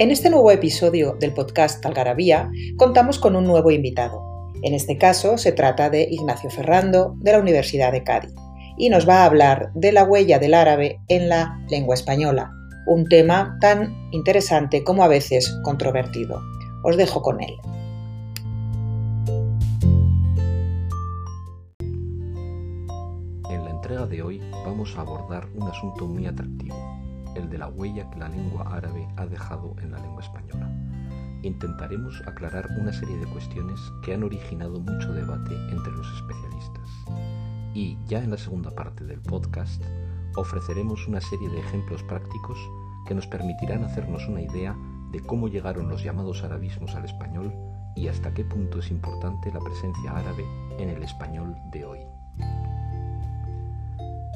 En este nuevo episodio del podcast Algarabía contamos con un nuevo invitado. En este caso se trata de Ignacio Ferrando de la Universidad de Cádiz y nos va a hablar de la huella del árabe en la lengua española, un tema tan interesante como a veces controvertido. Os dejo con él. En la entrega de hoy vamos a abordar un asunto muy atractivo, el de la huella que la lengua árabe ha dejado en la lengua española. Intentaremos aclarar una serie de cuestiones que han originado mucho debate entre los especialistas. Y ya en la segunda parte del podcast ofreceremos una serie de ejemplos prácticos que nos permitirán hacernos una idea de cómo llegaron los llamados arabismos al español y hasta qué punto es importante la presencia árabe en el español de hoy.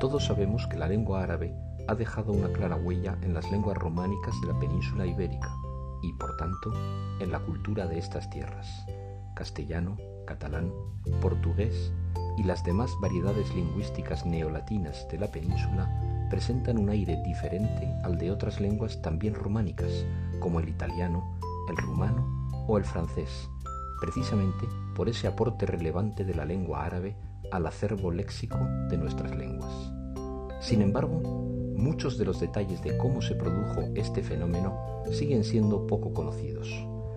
Todos sabemos que la lengua árabe ha dejado una clara huella en las lenguas románicas de la península ibérica y, por tanto, en la cultura de estas tierras. Castellano, catalán, portugués y las demás variedades lingüísticas neolatinas de la península presentan un aire diferente al de otras lenguas también románicas, como el italiano, el rumano o el francés, precisamente por ese aporte relevante de la lengua árabe al acervo léxico de nuestras lenguas. Sin embargo, muchos de los detalles de cómo se produjo este fenómeno siguen siendo poco conocidos.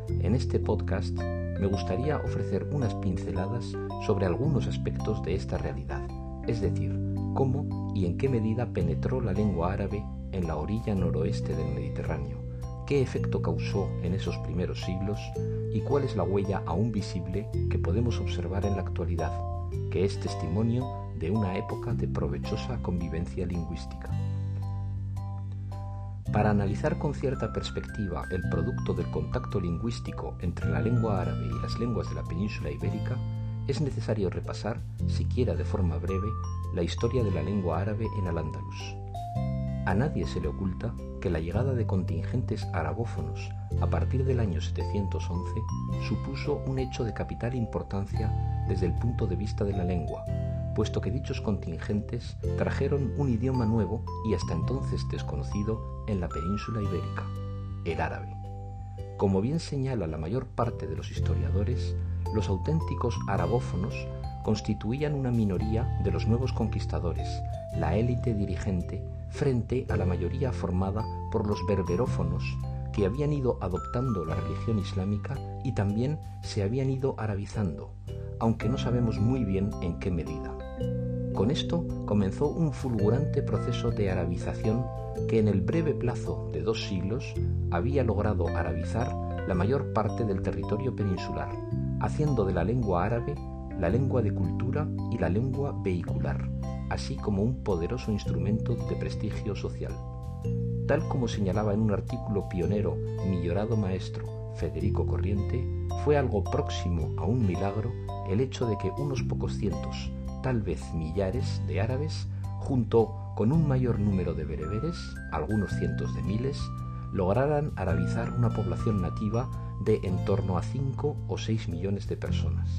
En este podcast me gustaría ofrecer unas pinceladas sobre algunos aspectos de esta realidad, es decir, cómo y en qué medida penetró la lengua árabe en la orilla noroeste del Mediterráneo, qué efecto causó en esos primeros siglos y cuál es la huella aún visible que podemos observar en la actualidad, que es testimonio de una época de provechosa convivencia lingüística. Para analizar con cierta perspectiva el producto del contacto lingüístico entre la lengua árabe y las lenguas de la península ibérica, es necesario repasar, siquiera de forma breve, la historia de la lengua árabe en Al-Ándalus. A nadie se le oculta que la llegada de contingentes arabófonos a partir del año 711 supuso un hecho de capital importancia desde el punto de vista de la lengua, puesto que dichos contingentes trajeron un idioma nuevo y hasta entonces desconocido en la península ibérica, el árabe. Como bien señala la mayor parte de los historiadores, los auténticos arabófonos constituían una minoría de los nuevos conquistadores, la élite dirigente, frente a la mayoría formada por los berberófonos, que habían ido adoptando la religión islámica y también se habían ido arabizando, aunque no sabemos muy bien en qué medida. Con esto comenzó un fulgurante proceso de arabización que en el breve plazo de dos siglos había logrado arabizar la mayor parte del territorio peninsular, haciendo de la lengua árabe la lengua de cultura y la lengua vehicular, así como un poderoso instrumento de prestigio social. Tal como señalaba en un artículo pionero mi llorado maestro Federico Corriente, fue algo próximo a un milagro el hecho de que unos pocos cientos, tal vez millares de árabes, junto con un mayor número de bereberes, algunos cientos de miles, lograran arabizar una población nativa de en torno a 5 o 6 millones de personas.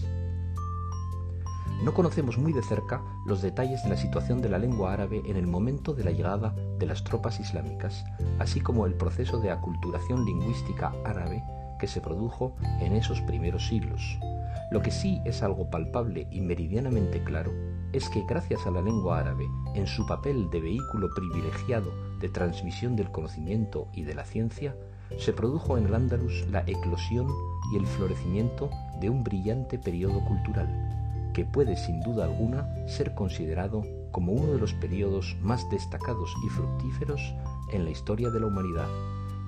No conocemos muy de cerca los detalles de la situación de la lengua árabe en el momento de la llegada de las tropas islámicas, así como el proceso de aculturación lingüística árabe que se produjo en esos primeros siglos. Lo que sí es algo palpable y meridianamente claro es que gracias a la lengua árabe, en su papel de vehículo privilegiado de transmisión del conocimiento y de la ciencia, se produjo en el Andalus la eclosión y el florecimiento de un brillante periodo cultural, que puede sin duda alguna ser considerado como uno de los periodos más destacados y fructíferos en la historia de la humanidad,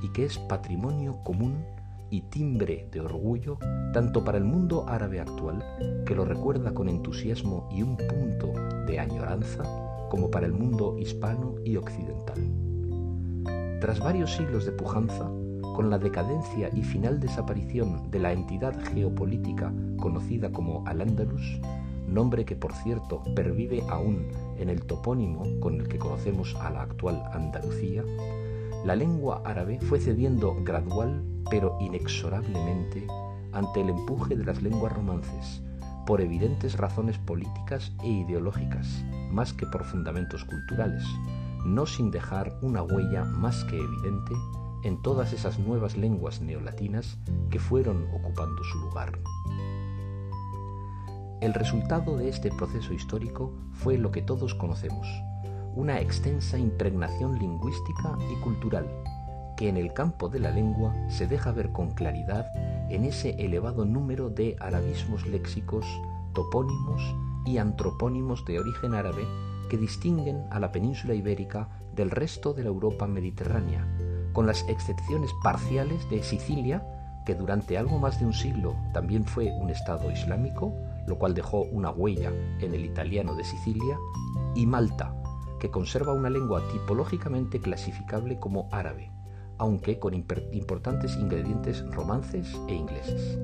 y que es patrimonio común y timbre de orgullo tanto para el mundo árabe actual, que lo recuerda con entusiasmo y un punto de añoranza, como para el mundo hispano y occidental. Tras varios siglos de pujanza, con la decadencia y final desaparición de la entidad geopolítica conocida como Al-Ándalus, nombre que por cierto pervive aún en el topónimo con el que conocemos a la actual Andalucía, la lengua árabe fue cediendo gradual pero inexorablemente ante el empuje de las lenguas romances, por evidentes razones políticas e ideológicas, más que por fundamentos culturales, no sin dejar una huella más que evidente en todas esas nuevas lenguas neolatinas que fueron ocupando su lugar. El resultado de este proceso histórico fue lo que todos conocemos, una extensa impregnación lingüística y cultural, que en el campo de la lengua se deja ver con claridad en ese elevado número de arabismos léxicos, topónimos y antropónimos de origen árabe que distinguen a la península ibérica del resto de la Europa mediterránea, con las excepciones parciales de Sicilia, que durante algo más de un siglo también fue un Estado islámico, lo cual dejó una huella en el italiano de Sicilia, y Malta, que conserva una lengua tipológicamente clasificable como árabe, aunque con importantes ingredientes romances e ingleses.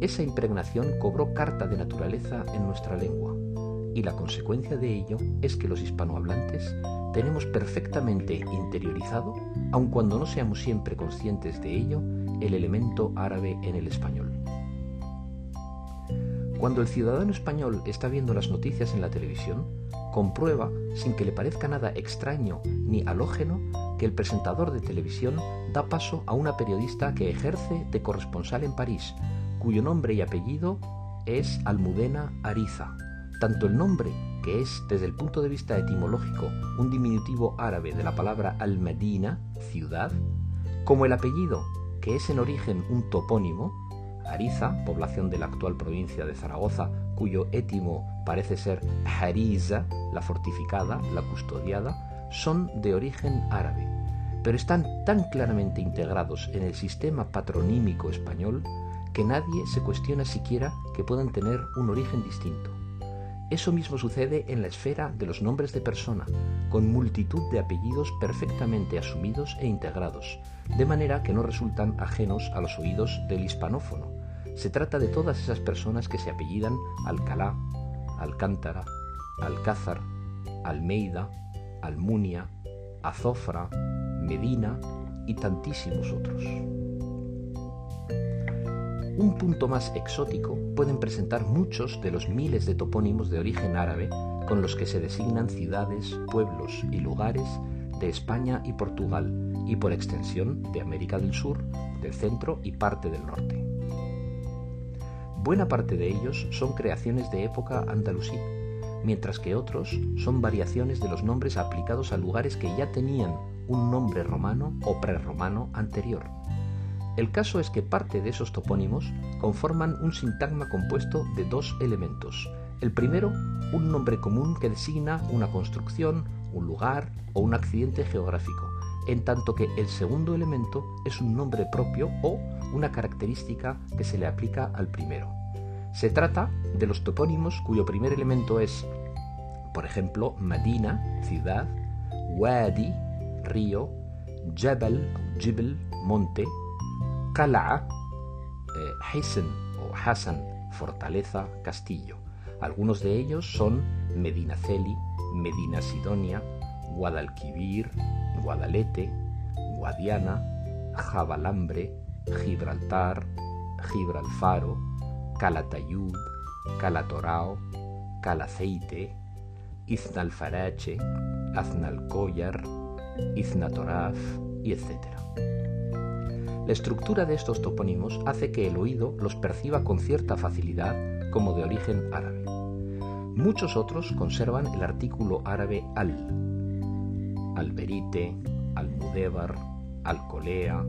Esa impregnación cobró carta de naturaleza en nuestra lengua, y la consecuencia de ello es que los hispanohablantes tenemos perfectamente interiorizado, aun cuando no seamos siempre conscientes de ello, el elemento árabe en el español. Cuando el ciudadano español está viendo las noticias en la televisión, comprueba, sin que le parezca nada extraño ni halógeno, que el presentador de televisión da paso a una periodista que ejerce de corresponsal en París, cuyo nombre y apellido es Almudena Ariza. Tanto el nombre que es, desde el punto de vista etimológico, un diminutivo árabe de la palabra al-Medina, ciudad, como el apellido, que es en origen un topónimo, Ariza, población de la actual provincia de Zaragoza, cuyo étimo parece ser Hariza, la fortificada, la custodiada, son de origen árabe, pero están tan claramente integrados en el sistema patronímico español que nadie se cuestiona siquiera que puedan tener un origen distinto. Eso mismo sucede en la esfera de los nombres de persona, con multitud de apellidos perfectamente asumidos e integrados, de manera que no resultan ajenos a los oídos del hispanófono. Se trata de todas esas personas que se apellidan Alcalá, Alcántara, Alcázar, Almeida, Almunia, Azofra, Medina y tantísimos otros. Un punto más exótico pueden presentar muchos de los miles de topónimos de origen árabe con los que se designan ciudades, pueblos y lugares de España y Portugal y por extensión de América del Sur, del centro y parte del norte. Buena parte de ellos son creaciones de época andalusí, mientras que otros son variaciones de los nombres aplicados a lugares que ya tenían un nombre romano o prerromano anterior el caso es que parte de esos topónimos conforman un sintagma compuesto de dos elementos. El primero, un nombre común que designa una construcción, un lugar o un accidente geográfico, en tanto que el segundo elemento es un nombre propio o una característica que se le aplica al primero. Se trata de los topónimos cuyo primer elemento es, por ejemplo, Medina, ciudad, Wadi, río, Jabal, Jibel, monte, Kala'a, eh, o Hassan, fortaleza, castillo. Algunos de ellos son Medinaceli, Medina Sidonia, Guadalquivir, Guadalete, Guadiana, Jabalambre, Gibraltar, Gibralfaro, Calatayud, Calatorao, Calaceite, Iznalfarache, Aznalcollar, Iznatoraf etc. La estructura de estos topónimos hace que el oído los perciba con cierta facilidad como de origen árabe. Muchos otros conservan el artículo árabe al, alberite, almudévar, alcolea,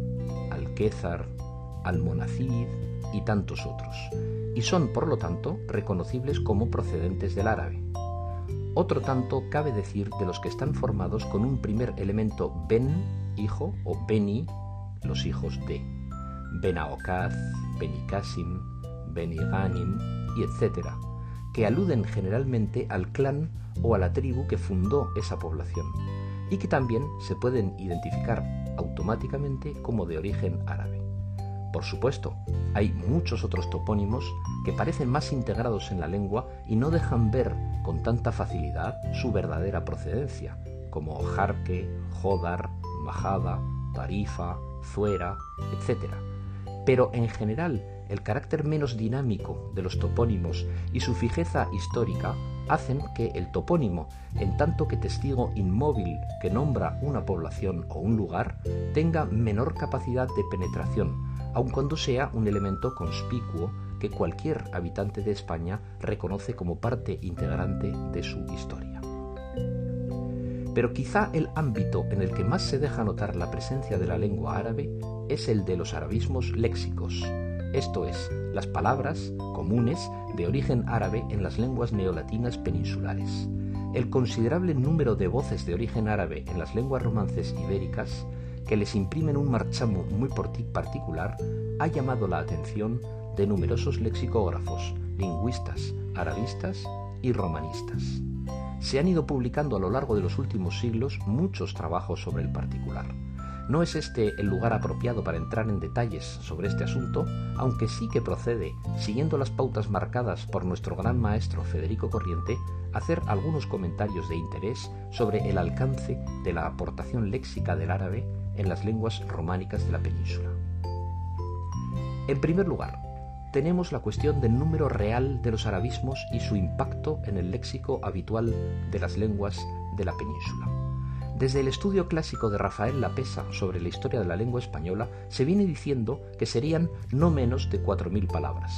alquézar, almonacid y tantos otros, y son por lo tanto reconocibles como procedentes del árabe. Otro tanto cabe decir de los que están formados con un primer elemento ben, hijo, o beni, los hijos de Benaokaz, Benikasim, Beniganim y etc., que aluden generalmente al clan o a la tribu que fundó esa población y que también se pueden identificar automáticamente como de origen árabe. Por supuesto, hay muchos otros topónimos que parecen más integrados en la lengua y no dejan ver con tanta facilidad su verdadera procedencia, como Jarque, Jodar, Majada, Tarifa, Zuera, etc. Pero en general, el carácter menos dinámico de los topónimos y su fijeza histórica hacen que el topónimo, en tanto que testigo inmóvil que nombra una población o un lugar, tenga menor capacidad de penetración, aun cuando sea un elemento conspicuo que cualquier habitante de España reconoce como parte integrante de su historia. Pero quizá el ámbito en el que más se deja notar la presencia de la lengua árabe es el de los arabismos léxicos, esto es, las palabras comunes de origen árabe en las lenguas neolatinas peninsulares. El considerable número de voces de origen árabe en las lenguas romances ibéricas, que les imprimen un marchamo muy particular, ha llamado la atención de numerosos lexicógrafos, lingüistas, arabistas y romanistas se han ido publicando a lo largo de los últimos siglos muchos trabajos sobre el particular. No es este el lugar apropiado para entrar en detalles sobre este asunto, aunque sí que procede, siguiendo las pautas marcadas por nuestro gran maestro Federico Corriente, hacer algunos comentarios de interés sobre el alcance de la aportación léxica del árabe en las lenguas románicas de la península. En primer lugar, tenemos la cuestión del número real de los arabismos y su impacto en el léxico habitual de las lenguas de la península. Desde el estudio clásico de Rafael Lapesa sobre la historia de la lengua española se viene diciendo que serían no menos de 4.000 palabras.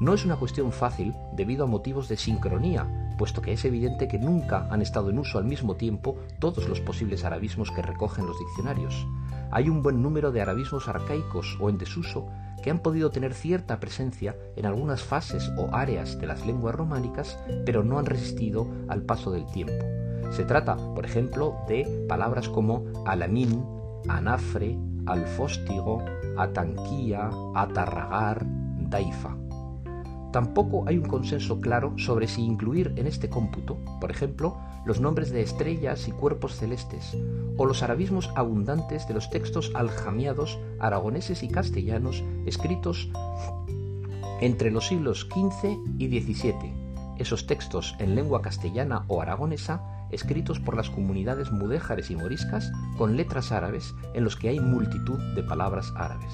No es una cuestión fácil debido a motivos de sincronía, puesto que es evidente que nunca han estado en uso al mismo tiempo todos los posibles arabismos que recogen los diccionarios. Hay un buen número de arabismos arcaicos o en desuso que han podido tener cierta presencia en algunas fases o áreas de las lenguas románicas, pero no han resistido al paso del tiempo. Se trata, por ejemplo, de palabras como alamín, anafre, alfóstigo, atanquía, atarragar, daifa. Tampoco hay un consenso claro sobre si incluir en este cómputo, por ejemplo, los nombres de estrellas y cuerpos celestes, o los arabismos abundantes de los textos aljamiados aragoneses y castellanos escritos entre los siglos XV y XVII, esos textos en lengua castellana o aragonesa escritos por las comunidades mudéjares y moriscas con letras árabes en los que hay multitud de palabras árabes.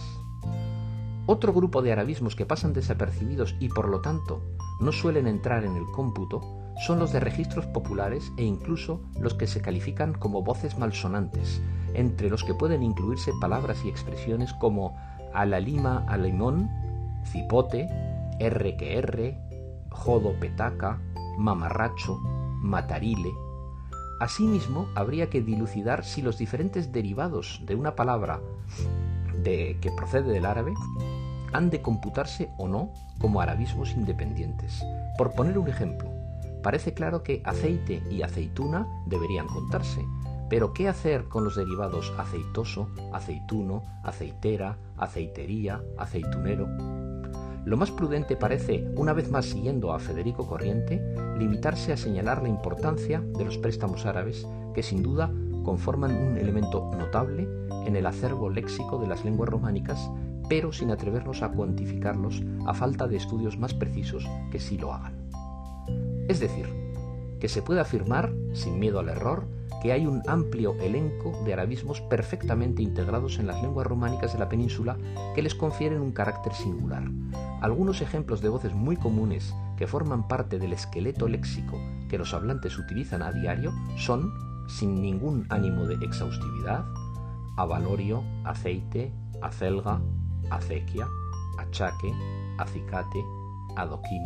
Otro grupo de arabismos que pasan desapercibidos y por lo tanto no suelen entrar en el cómputo son los de registros populares e incluso los que se califican como voces malsonantes, entre los que pueden incluirse palabras y expresiones como alalima alimón, cipote, r que r, jodo petaca, mamarracho, matarile. Asimismo, habría que dilucidar si los diferentes derivados de una palabra de, que procede del árabe han de computarse o no como arabismos independientes. Por poner un ejemplo, parece claro que aceite y aceituna deberían contarse, pero ¿qué hacer con los derivados aceitoso, aceituno, aceitera, aceitería, aceitunero? Lo más prudente parece, una vez más siguiendo a Federico Corriente, limitarse a señalar la importancia de los préstamos árabes, que sin duda conforman un elemento notable en el acervo léxico de las lenguas románicas pero sin atrevernos a cuantificarlos a falta de estudios más precisos que sí lo hagan. Es decir, que se puede afirmar, sin miedo al error, que hay un amplio elenco de arabismos perfectamente integrados en las lenguas románicas de la península que les confieren un carácter singular. Algunos ejemplos de voces muy comunes que forman parte del esqueleto léxico que los hablantes utilizan a diario son, sin ningún ánimo de exhaustividad, avalorio, aceite, acelga, acequia, achaque, acicate, adoquín,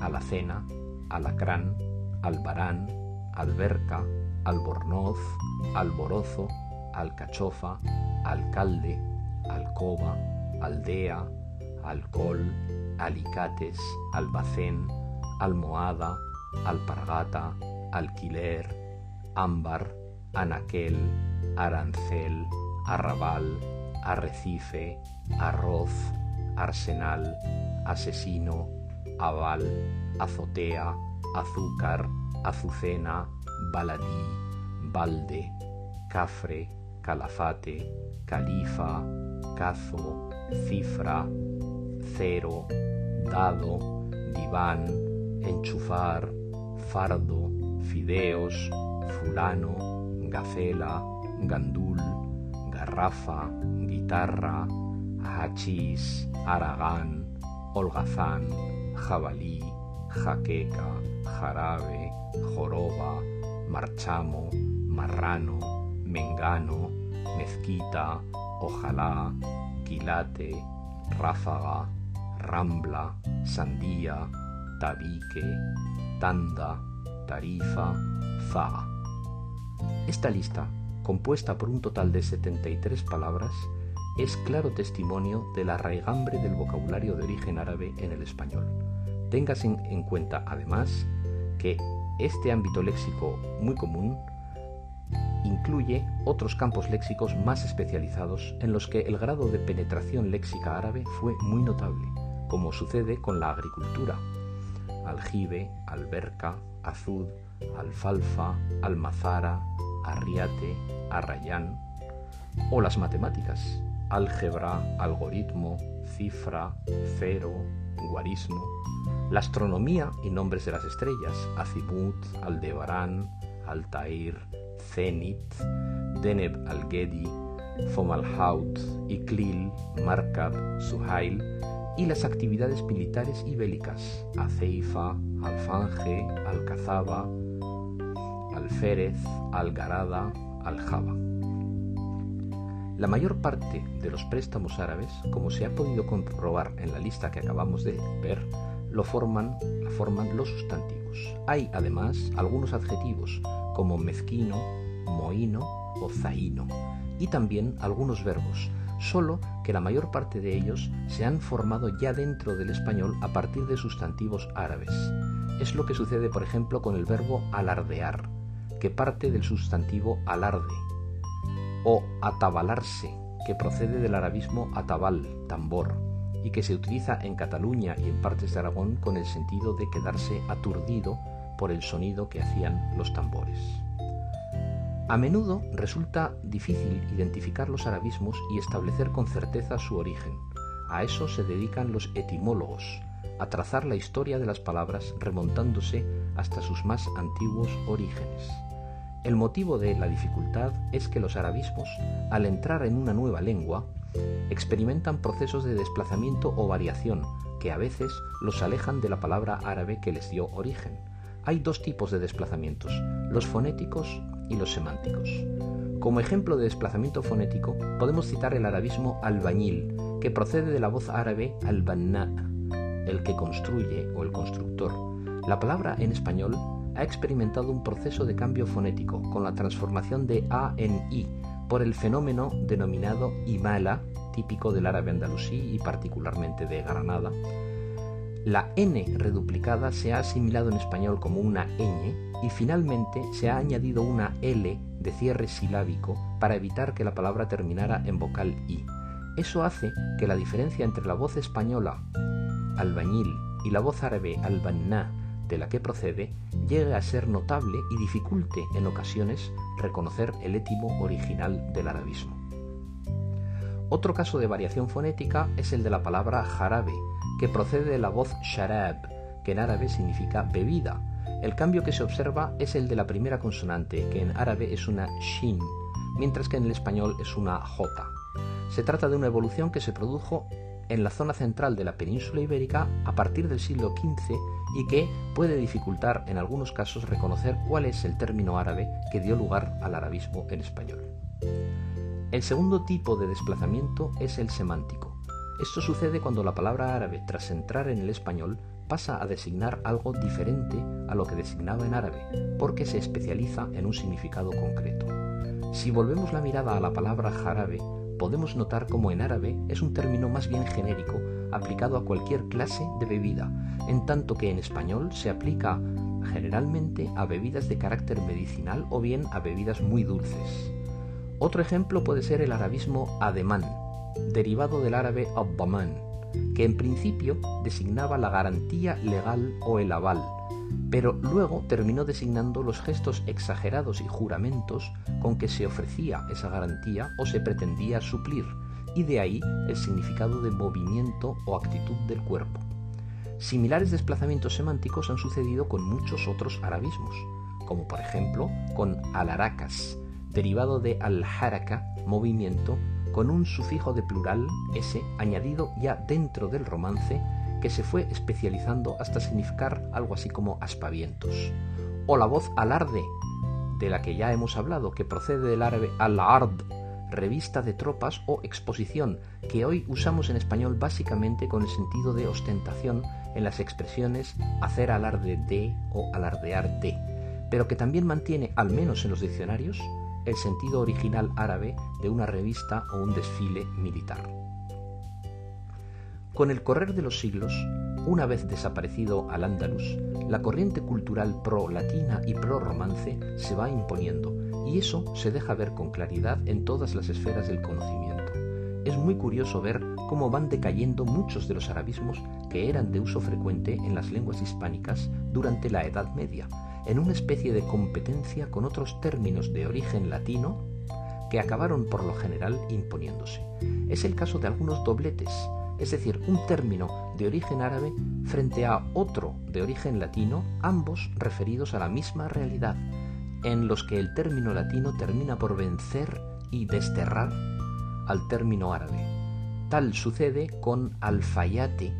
alacena, alacrán, albarán, alberca, albornoz, alborozo, alcachofa, alcalde, alcoba, aldea, alcohol, alicates, albacén, almohada, alpargata, alquiler, ámbar, anaquel, arancel, arrabal, arrecife, arroz, arsenal, asesino, aval, azotea, azúcar, azucena, baladí, balde, cafre, calafate, califa, cazo, cifra, cero, dado, diván, enchufar, fardo, fideos, fulano, gacela, gandul, garrafa, guitarra, hachís, aragán, holgazán, jabalí, jaqueca, jarabe, joroba, marchamo, marrano, mengano, mezquita, ojalá, quilate, ráfaga, rambla, sandía, tabique, tanda, tarifa, faga. Esta lista, compuesta por un total de 73 palabras, es claro testimonio de la raigambre del vocabulario de origen árabe en el español. Téngase en cuenta, además, que este ámbito léxico muy común incluye otros campos léxicos más especializados en los que el grado de penetración léxica árabe fue muy notable, como sucede con la agricultura. Aljibe, alberca, azud, alfalfa, almazara, arriate, arrayán, o las matemáticas, álgebra, algoritmo, cifra, cero, guarismo, la astronomía y nombres de las estrellas, Azimut, Aldebarán, Altair, Zenit, Deneb al-Gedi, Fomalhaut, Iklil, Markab, Suhail, y las actividades militares y bélicas, Aceifa, Alfanje, Alcazaba, Alférez, Algarada, Aljaba. La mayor parte de los préstamos árabes, como se ha podido comprobar en la lista que acabamos de ver, lo forman, la forman los sustantivos. Hay además algunos adjetivos como mezquino, mohino o zaino y también algunos verbos, solo que la mayor parte de ellos se han formado ya dentro del español a partir de sustantivos árabes. Es lo que sucede, por ejemplo, con el verbo alardear, que parte del sustantivo alarde, o atabalarse, que procede del arabismo atabal, tambor, y que se utiliza en Cataluña y en partes de Aragón con el sentido de quedarse aturdido por el sonido que hacían los tambores. A menudo resulta difícil identificar los arabismos y establecer con certeza su origen. A eso se dedican los etimólogos, a trazar la historia de las palabras remontándose hasta sus más antiguos orígenes. El motivo de la dificultad es que los arabismos, al entrar en una nueva lengua, experimentan procesos de desplazamiento o variación que a veces los alejan de la palabra árabe que les dio origen. Hay dos tipos de desplazamientos, los fonéticos y los semánticos. Como ejemplo de desplazamiento fonético podemos citar el arabismo albañil, que procede de la voz árabe albanna, el que construye o el constructor. La palabra en español ha experimentado un proceso de cambio fonético con la transformación de A en I, por el fenómeno denominado imala, típico del árabe andalusí y particularmente de Granada. La n reduplicada se ha asimilado en español como una ñ y finalmente se ha añadido una l de cierre silábico para evitar que la palabra terminara en vocal i. Eso hace que la diferencia entre la voz española albañil y la voz árabe albanna de la que procede llegue a ser notable y dificulte en ocasiones reconocer el étimo original del arabismo. Otro caso de variación fonética es el de la palabra jarabe, que procede de la voz sharab, que en árabe significa bebida. El cambio que se observa es el de la primera consonante, que en árabe es una shin, mientras que en el español es una j. Se trata de una evolución que se produjo en la zona central de la península ibérica a partir del siglo XV y que puede dificultar en algunos casos reconocer cuál es el término árabe que dio lugar al arabismo en español. El segundo tipo de desplazamiento es el semántico. Esto sucede cuando la palabra árabe, tras entrar en el español, pasa a designar algo diferente a lo que designaba en árabe, porque se especializa en un significado concreto. Si volvemos la mirada a la palabra jarabe, podemos notar como en árabe es un término más bien genérico aplicado a cualquier clase de bebida, en tanto que en español se aplica generalmente a bebidas de carácter medicinal o bien a bebidas muy dulces. Otro ejemplo puede ser el arabismo ademán, derivado del árabe abbaman, que en principio designaba la garantía legal o el aval, pero luego terminó designando los gestos exagerados y juramentos con que se ofrecía esa garantía o se pretendía suplir, y de ahí el significado de movimiento o actitud del cuerpo. Similares desplazamientos semánticos han sucedido con muchos otros arabismos, como por ejemplo con alaracas, derivado de al-haraka, movimiento, con un sufijo de plural, s, añadido ya dentro del romance que se fue especializando hasta significar algo así como aspavientos. O la voz alarde, de la que ya hemos hablado, que procede del árabe al-ard, revista de tropas o exposición, que hoy usamos en español básicamente con el sentido de ostentación en las expresiones hacer alarde de o alardear de, pero que también mantiene, al menos en los diccionarios, el sentido original árabe de una revista o un desfile militar. Con el correr de los siglos, una vez desaparecido al Andalus, la corriente cultural pro-latina y pro-romance se va imponiendo, y eso se deja ver con claridad en todas las esferas del conocimiento. Es muy curioso ver cómo van decayendo muchos de los arabismos que eran de uso frecuente en las lenguas hispánicas durante la Edad Media, en una especie de competencia con otros términos de origen latino que acabaron por lo general imponiéndose. Es el caso de algunos dobletes, es decir, un término de origen árabe frente a otro de origen latino, ambos referidos a la misma realidad, en los que el término latino termina por vencer y desterrar al término árabe. Tal sucede con alfayate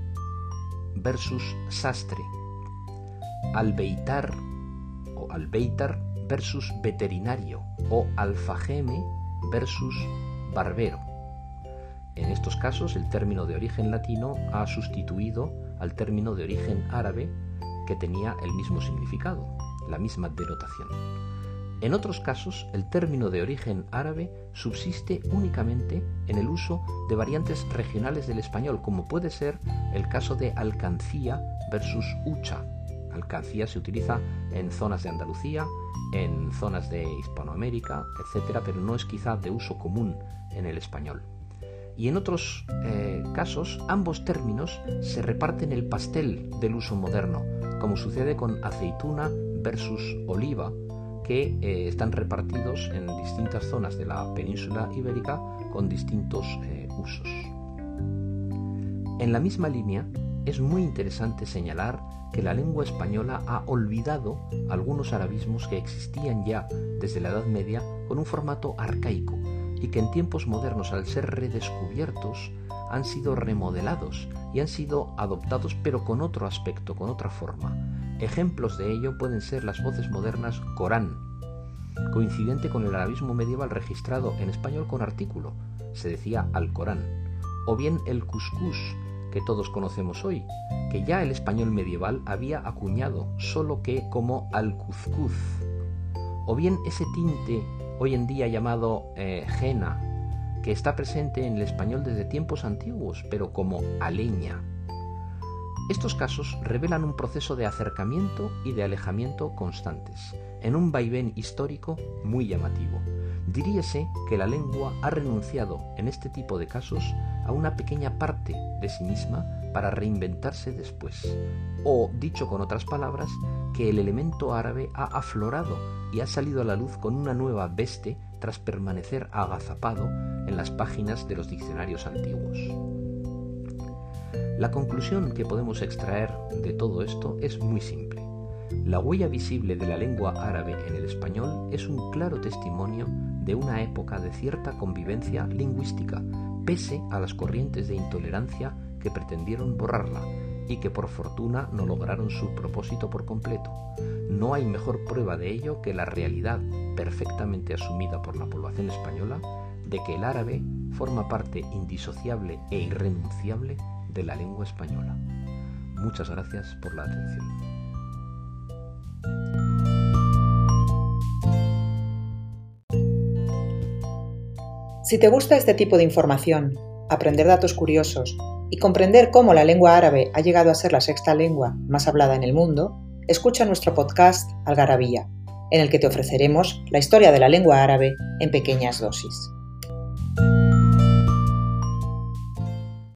versus sastre, albeitar o albeitar versus veterinario o alfajeme versus barbero. En estos casos el término de origen latino ha sustituido al término de origen árabe que tenía el mismo significado, la misma denotación. En otros casos, el término de origen árabe subsiste únicamente en el uso de variantes regionales del español, como puede ser el caso de alcancía versus hucha. Alcancía se utiliza en zonas de Andalucía, en zonas de Hispanoamérica, etc., pero no es quizá de uso común en el español. Y en otros eh, casos, ambos términos se reparten el pastel del uso moderno, como sucede con aceituna versus oliva, que eh, están repartidos en distintas zonas de la península ibérica con distintos eh, usos. En la misma línea, es muy interesante señalar que la lengua española ha olvidado algunos arabismos que existían ya desde la Edad Media con un formato arcaico y que en tiempos modernos al ser redescubiertos han sido remodelados y han sido adoptados pero con otro aspecto, con otra forma, Ejemplos de ello pueden ser las voces modernas Corán, coincidente con el arabismo medieval registrado en español con artículo, se decía al Corán, o bien el cuscús, que todos conocemos hoy, que ya el español medieval había acuñado, solo que como al cuzcuz, o bien ese tinte hoy en día llamado eh, jena, que está presente en el español desde tiempos antiguos, pero como aleña. Estos casos revelan un proceso de acercamiento y de alejamiento constantes, en un vaivén histórico muy llamativo. Diríase que la lengua ha renunciado en este tipo de casos a una pequeña parte de sí misma para reinventarse después. O, dicho con otras palabras, que el elemento árabe ha aflorado y ha salido a la luz con una nueva veste tras permanecer agazapado en las páginas de los diccionarios antiguos. La conclusión que podemos extraer de todo esto es muy simple. La huella visible de la lengua árabe en el español es un claro testimonio de una época de cierta convivencia lingüística, pese a las corrientes de intolerancia que pretendieron borrarla y que por fortuna no lograron su propósito por completo. No hay mejor prueba de ello que la realidad perfectamente asumida por la población española de que el árabe forma parte indisociable e irrenunciable de la lengua española. Muchas gracias por la atención. Si te gusta este tipo de información, aprender datos curiosos y comprender cómo la lengua árabe ha llegado a ser la sexta lengua más hablada en el mundo, escucha nuestro podcast Algarabía, en el que te ofreceremos la historia de la lengua árabe en pequeñas dosis.